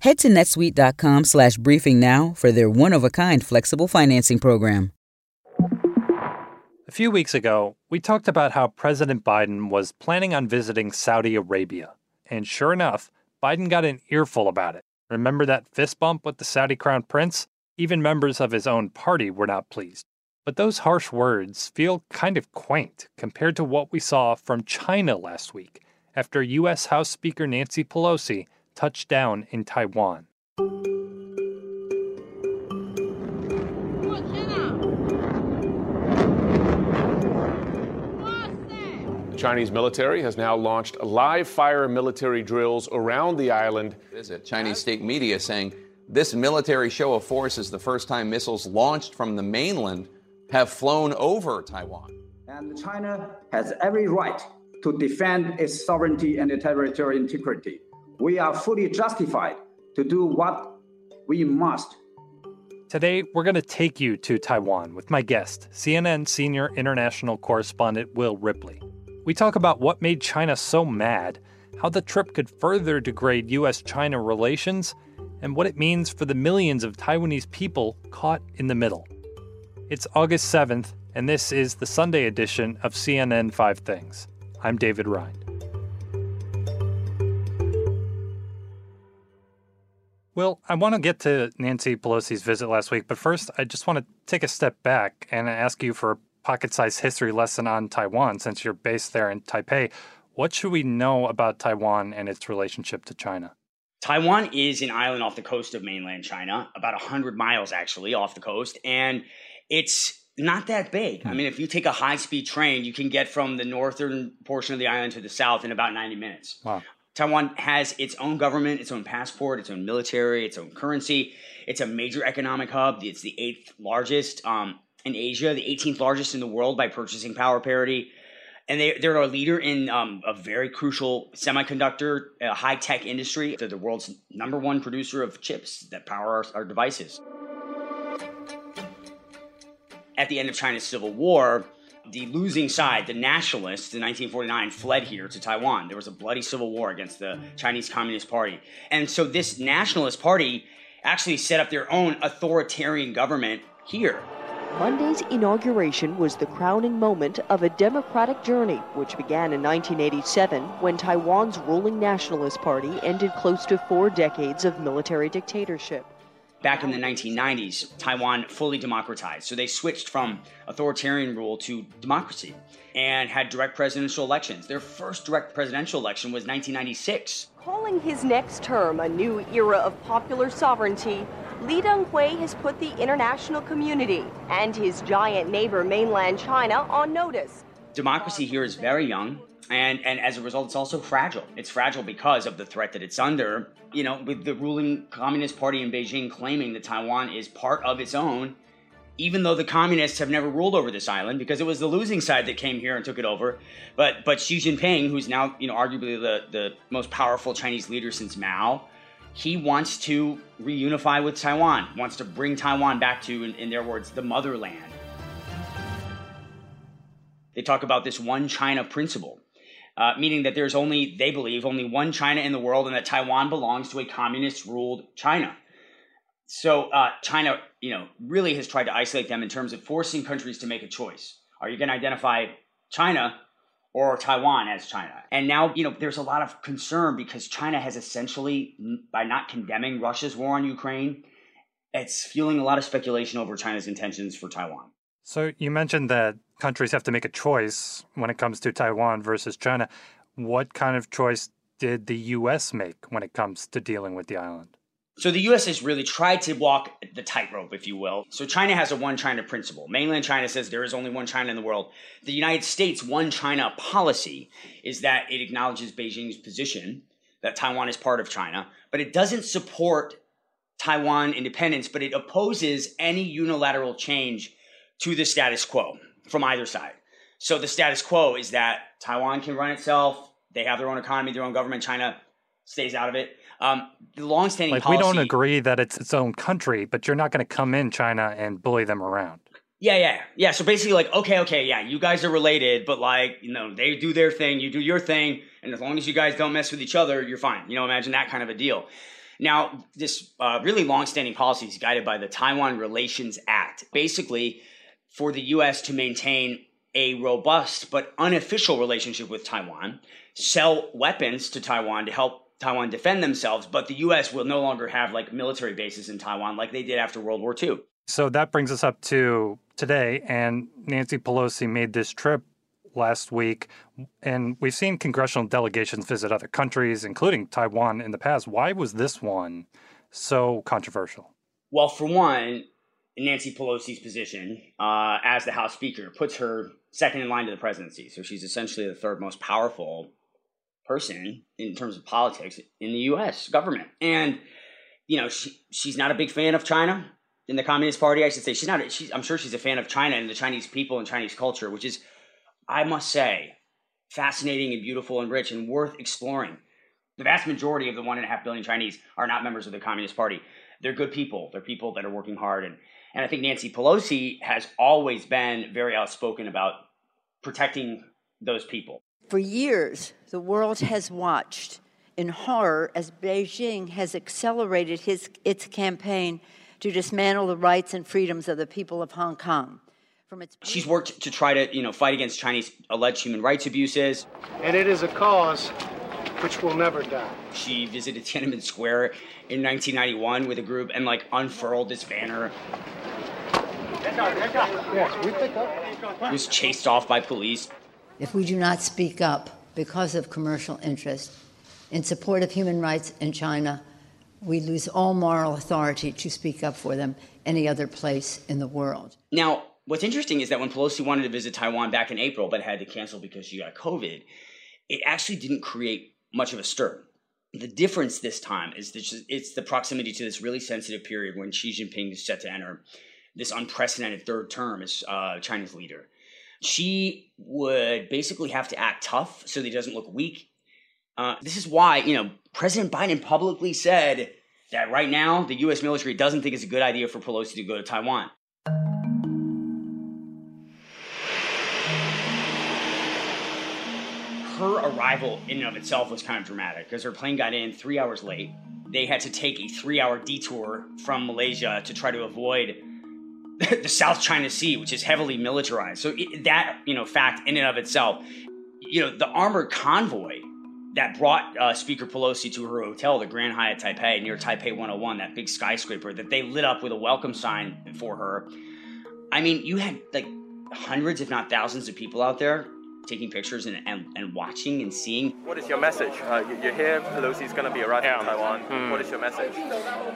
Head to netsuite.com slash briefing now for their one of a kind flexible financing program. A few weeks ago, we talked about how President Biden was planning on visiting Saudi Arabia. And sure enough, Biden got an earful about it. Remember that fist bump with the Saudi crown prince? Even members of his own party were not pleased. But those harsh words feel kind of quaint compared to what we saw from China last week after U.S. House Speaker Nancy Pelosi touched down in Taiwan. The Chinese military has now launched live fire military drills around the island. Visit Chinese state media saying this military show of force is the first time missiles launched from the mainland have flown over Taiwan. And China has every right to defend its sovereignty and territorial integrity. We are fully justified to do what we must. Today, we're going to take you to Taiwan with my guest, CNN senior international correspondent Will Ripley. We talk about what made China so mad, how the trip could further degrade U.S. China relations, and what it means for the millions of Taiwanese people caught in the middle. It's August 7th, and this is the Sunday edition of CNN Five Things. I'm David Rind. Well, I want to get to Nancy Pelosi's visit last week, but first, I just want to take a step back and ask you for a pocket sized history lesson on Taiwan since you're based there in Taipei. What should we know about Taiwan and its relationship to China? Taiwan is an island off the coast of mainland China, about 100 miles actually off the coast, and it's not that big. I hmm. mean, if you take a high speed train, you can get from the northern portion of the island to the south in about 90 minutes. Wow. Taiwan has its own government, its own passport, its own military, its own currency. It's a major economic hub. It's the eighth largest um, in Asia, the 18th largest in the world by purchasing power parity. And they, they're a leader in um, a very crucial semiconductor, uh, high tech industry. They're the world's number one producer of chips that power our, our devices at the end of China's civil war, the losing side, the nationalists in 1949, fled here to Taiwan. There was a bloody civil war against the Chinese Communist Party. And so this nationalist party actually set up their own authoritarian government here. Monday's inauguration was the crowning moment of a democratic journey, which began in 1987 when Taiwan's ruling Nationalist Party ended close to four decades of military dictatorship back in the 1990s, Taiwan fully democratized. So they switched from authoritarian rule to democracy and had direct presidential elections. Their first direct presidential election was 1996. Calling his next term a new era of popular sovereignty, Lee Teng-hui has put the international community and his giant neighbor mainland China on notice. Democracy here is very young and and as a result it's also fragile. It's fragile because of the threat that it's under. You know with the ruling communist party in beijing claiming that taiwan is part of its own even though the communists have never ruled over this island because it was the losing side that came here and took it over. But but xi jinping who's now you know arguably the the most powerful chinese leader since mao he wants to reunify with taiwan wants to bring taiwan back to in, in their words the motherland. They talk about this one china principle uh, meaning that there's only, they believe, only one China in the world and that Taiwan belongs to a communist ruled China. So uh, China, you know, really has tried to isolate them in terms of forcing countries to make a choice. Are you going to identify China or Taiwan as China? And now, you know, there's a lot of concern because China has essentially, by not condemning Russia's war on Ukraine, it's fueling a lot of speculation over China's intentions for Taiwan. So you mentioned that countries have to make a choice when it comes to Taiwan versus China. What kind of choice did the U.S. make when it comes to dealing with the island? So the U.S. has really tried to walk the tightrope, if you will. So China has a one China principle. Mainland China says there is only one China in the world. The United States' one China policy is that it acknowledges Beijing's position that Taiwan is part of China, but it doesn't support Taiwan independence, but it opposes any unilateral change to the status quo from either side. So the status quo is that Taiwan can run itself. They have their own economy, their own government. China stays out of it. Um, the longstanding like policy, we don't agree that it's its own country, but you're not going to come in China and bully them around. Yeah, yeah, yeah. So basically, like, okay, okay, yeah, you guys are related, but like, you know, they do their thing, you do your thing, and as long as you guys don't mess with each other, you're fine. You know, imagine that kind of a deal. Now, this uh, really long-standing policy is guided by the Taiwan Relations Act. Basically, for the U.S. to maintain a robust but unofficial relationship with Taiwan, sell weapons to Taiwan to help Taiwan defend themselves, but the U.S. will no longer have like military bases in Taiwan like they did after World War II. So that brings us up to today, and Nancy Pelosi made this trip last week, and we've seen congressional delegations visit other countries, including Taiwan, in the past. Why was this one so controversial? Well, for one, Nancy Pelosi's position uh, as the House Speaker puts her second in line to the presidency. So she's essentially the third most powerful person in terms of politics in the U.S. government. And you know, she, she's not a big fan of China in the Communist Party. I should say she's not. She's, I'm sure she's a fan of China and the Chinese people and Chinese culture, which is, I must say, fascinating and beautiful and rich and worth exploring. The vast majority of the one and a half billion Chinese are not members of the Communist Party. They're good people. They're people that are working hard and and I think Nancy Pelosi has always been very outspoken about protecting those people. For years, the world has watched in horror as Beijing has accelerated his, its campaign to dismantle the rights and freedoms of the people of Hong Kong. From its She's worked to try to, you know, fight against Chinese alleged human rights abuses. And it is a cause which will never die. She visited Tiananmen Square in 1991 with a group and like unfurled this banner Yes, we pick up. He Was chased off by police. If we do not speak up because of commercial interest in support of human rights in China, we lose all moral authority to speak up for them any other place in the world. Now, what's interesting is that when Pelosi wanted to visit Taiwan back in April but had to cancel because she got COVID, it actually didn't create much of a stir. The difference this time is that it's the proximity to this really sensitive period when Xi Jinping is set to enter this unprecedented third term as uh, China's leader. She would basically have to act tough so that he doesn't look weak. Uh, this is why, you know, President Biden publicly said that right now the U.S. military doesn't think it's a good idea for Pelosi to go to Taiwan. Her arrival in and of itself was kind of dramatic because her plane got in three hours late. They had to take a three hour detour from Malaysia to try to avoid the South China Sea, which is heavily militarized. So it, that you know fact in and of itself, you know, the armored convoy that brought uh, Speaker Pelosi to her hotel, the Grand Hyatt Taipei near Taipei 101, that big skyscraper that they lit up with a welcome sign for her. I mean, you had like hundreds, if not thousands, of people out there taking pictures and, and, and watching and seeing. What is your message? Uh, you're here, Pelosi is going to be arriving yeah. in Taiwan. Hmm. What is your message?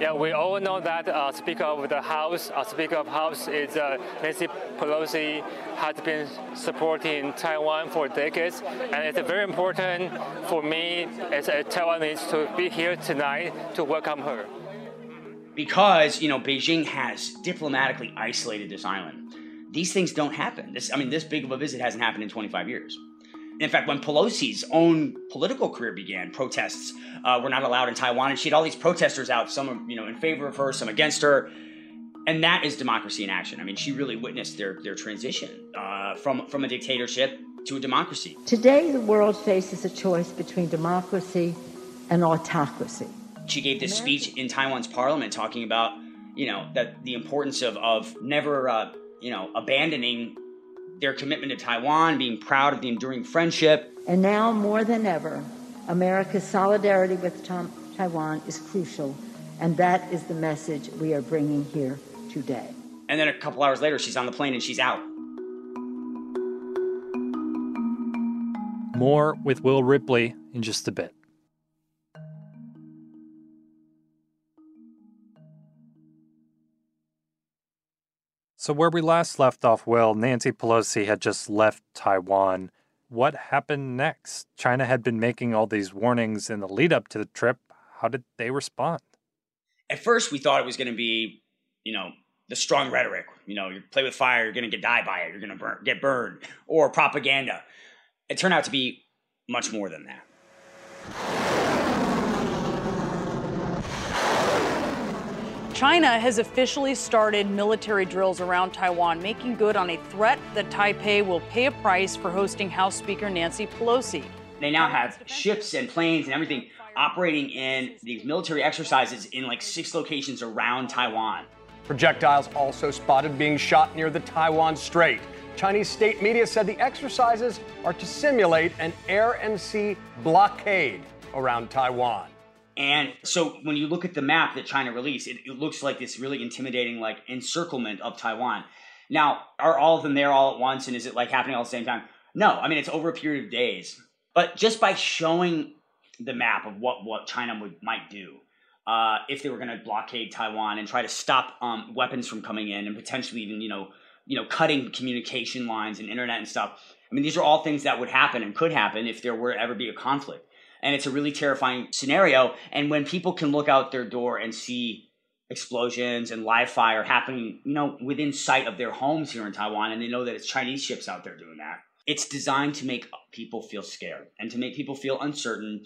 Yeah, we all know that uh, Speaker of the House, uh, Speaker of House is uh, Nancy Pelosi, has been supporting Taiwan for decades, and it's very important for me as a Taiwanese to be here tonight to welcome her. Because, you know, Beijing has diplomatically isolated this island these things don't happen. This, I mean, this big of a visit hasn't happened in 25 years. In fact, when Pelosi's own political career began, protests uh, were not allowed in Taiwan, and she had all these protesters out, some you know in favor of her, some against her, and that is democracy in action. I mean, she really witnessed their their transition uh, from from a dictatorship to a democracy. Today, the world faces a choice between democracy and autocracy. She gave this speech in Taiwan's parliament talking about you know that the importance of of never uh, you know, abandoning their commitment to Taiwan, being proud of the enduring friendship. And now more than ever, America's solidarity with Taiwan is crucial, and that is the message we are bringing here today. And then a couple hours later, she's on the plane and she's out. More with Will Ripley in just a bit. So, where we last left off, Will, Nancy Pelosi had just left Taiwan. What happened next? China had been making all these warnings in the lead up to the trip. How did they respond? At first, we thought it was going to be, you know, the strong rhetoric. You know, you play with fire, you're going to get die by it, you're going to get burned, or propaganda. It turned out to be much more than that. China has officially started military drills around Taiwan, making good on a threat that Taipei will pay a price for hosting House Speaker Nancy Pelosi. They now have ships and planes and everything operating in these military exercises in like six locations around Taiwan. Projectiles also spotted being shot near the Taiwan Strait. Chinese state media said the exercises are to simulate an air and sea blockade around Taiwan. And so when you look at the map that China released, it, it, looks like this really intimidating like encirclement of Taiwan. Now, are all of them there all at once and is it like happening all at the same time? No, I mean it's over a period of days. But just by showing the map of what, what China would might do, uh, if they were going to blockade Taiwan and try to stop um, weapons from coming in and potentially even you know you know cutting communication lines and internet and stuff. I mean these are all things that would happen and could happen if there were ever be a conflict and it's a really terrifying scenario. And when people can look out their door and see explosions and live fire happening, you know, within sight of their homes here in Taiwan, and they know that it's Chinese ships out there doing that, it's designed to make people feel scared and to make people feel uncertain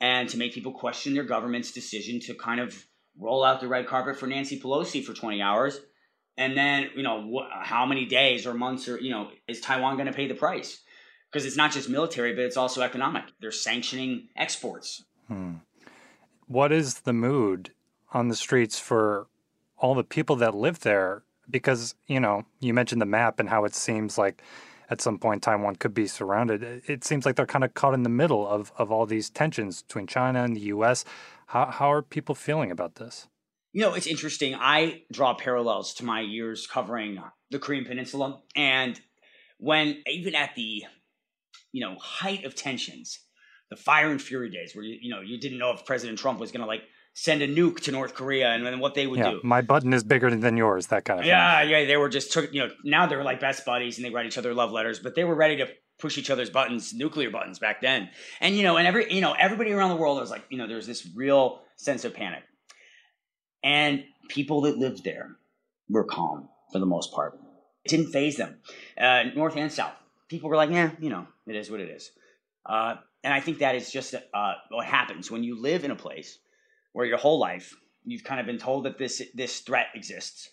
and to make people question their government's decision to kind of roll out the red carpet for Nancy Pelosi for 20 hours. And then, you know, wh- how many days or months or, you know, is Taiwan going to pay the price? Because it's not just military, but it's also economic. They're sanctioning exports. Hmm. What is the mood on the streets for all the people that live there? Because, you know, you mentioned the map and how it seems like at some point Taiwan could be surrounded. It seems like they're kind of caught in the middle of, of all these tensions between China and the U.S. How, how are people feeling about this? You know, it's interesting. I draw parallels to my years covering the Korean Peninsula. And when, even at the you know height of tensions, the fire and fury days where you you know you didn't know if President Trump was going to like send a nuke to North Korea and then what they would yeah, do. My button is bigger than yours, that kind of yeah, thing. Yeah, yeah, they were just took you know now they're like best buddies and they write each other love letters, but they were ready to push each other's buttons, nuclear buttons back then. And you know, and every you know everybody around the world was like you know there's this real sense of panic, and people that lived there were calm for the most part. It didn't faze them, uh, north and south people were like, yeah, you know, it is what it is. Uh, and I think that is just uh, what happens when you live in a place where your whole life you've kind of been told that this this threat exists,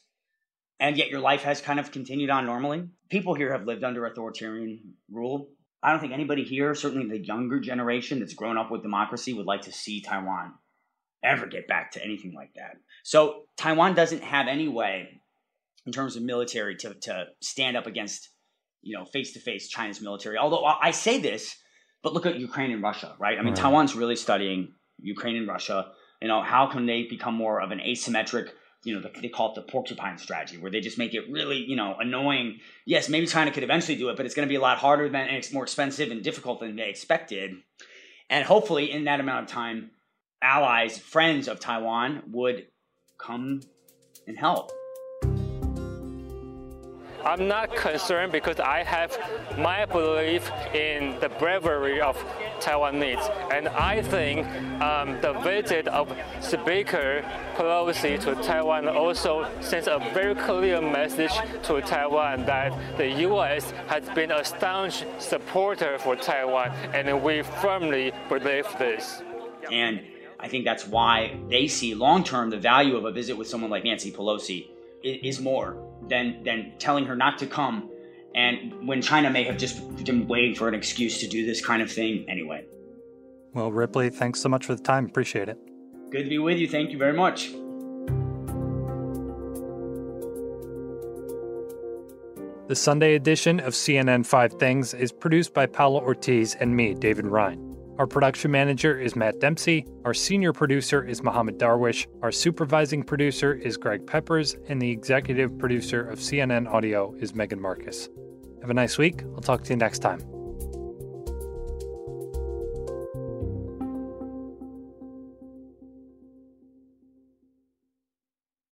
and yet your life has kind of continued on normally. People here have lived under authoritarian rule. I don't think anybody here, certainly the younger generation that's grown up with democracy, would like to see Taiwan ever get back to anything like that. So Taiwan doesn't have any way, in terms of military, to, to stand up against you know, face to face China's military. Although I say this, but look at Ukraine and Russia, right? I mean, right. Taiwan's really studying Ukraine and Russia. You know, how can they become more of an asymmetric? You know, they call it the porcupine strategy, where they just make it really, you know, annoying. Yes, maybe China could eventually do it, but it's going to be a lot harder than and it's more expensive and difficult than they expected. And hopefully, in that amount of time, allies, friends of Taiwan would come and help. I'm not concerned because I have my belief in the bravery of Taiwanese. And I think um, the visit of Speaker Pelosi to Taiwan also sends a very clear message to Taiwan that the U.S. has been a staunch supporter for Taiwan, and we firmly believe this. And I think that's why they see long term the value of a visit with someone like Nancy Pelosi is more than than telling her not to come. And when China may have just been waiting for an excuse to do this kind of thing anyway. Will, Ripley, thanks so much for the time. Appreciate it. Good to be with you. Thank you very much. The Sunday edition of CNN Five Things is produced by Paula Ortiz and me, David Rind. Our production manager is Matt Dempsey. Our senior producer is Mohammed Darwish. Our supervising producer is Greg Peppers. And the executive producer of CNN Audio is Megan Marcus. Have a nice week. I'll talk to you next time.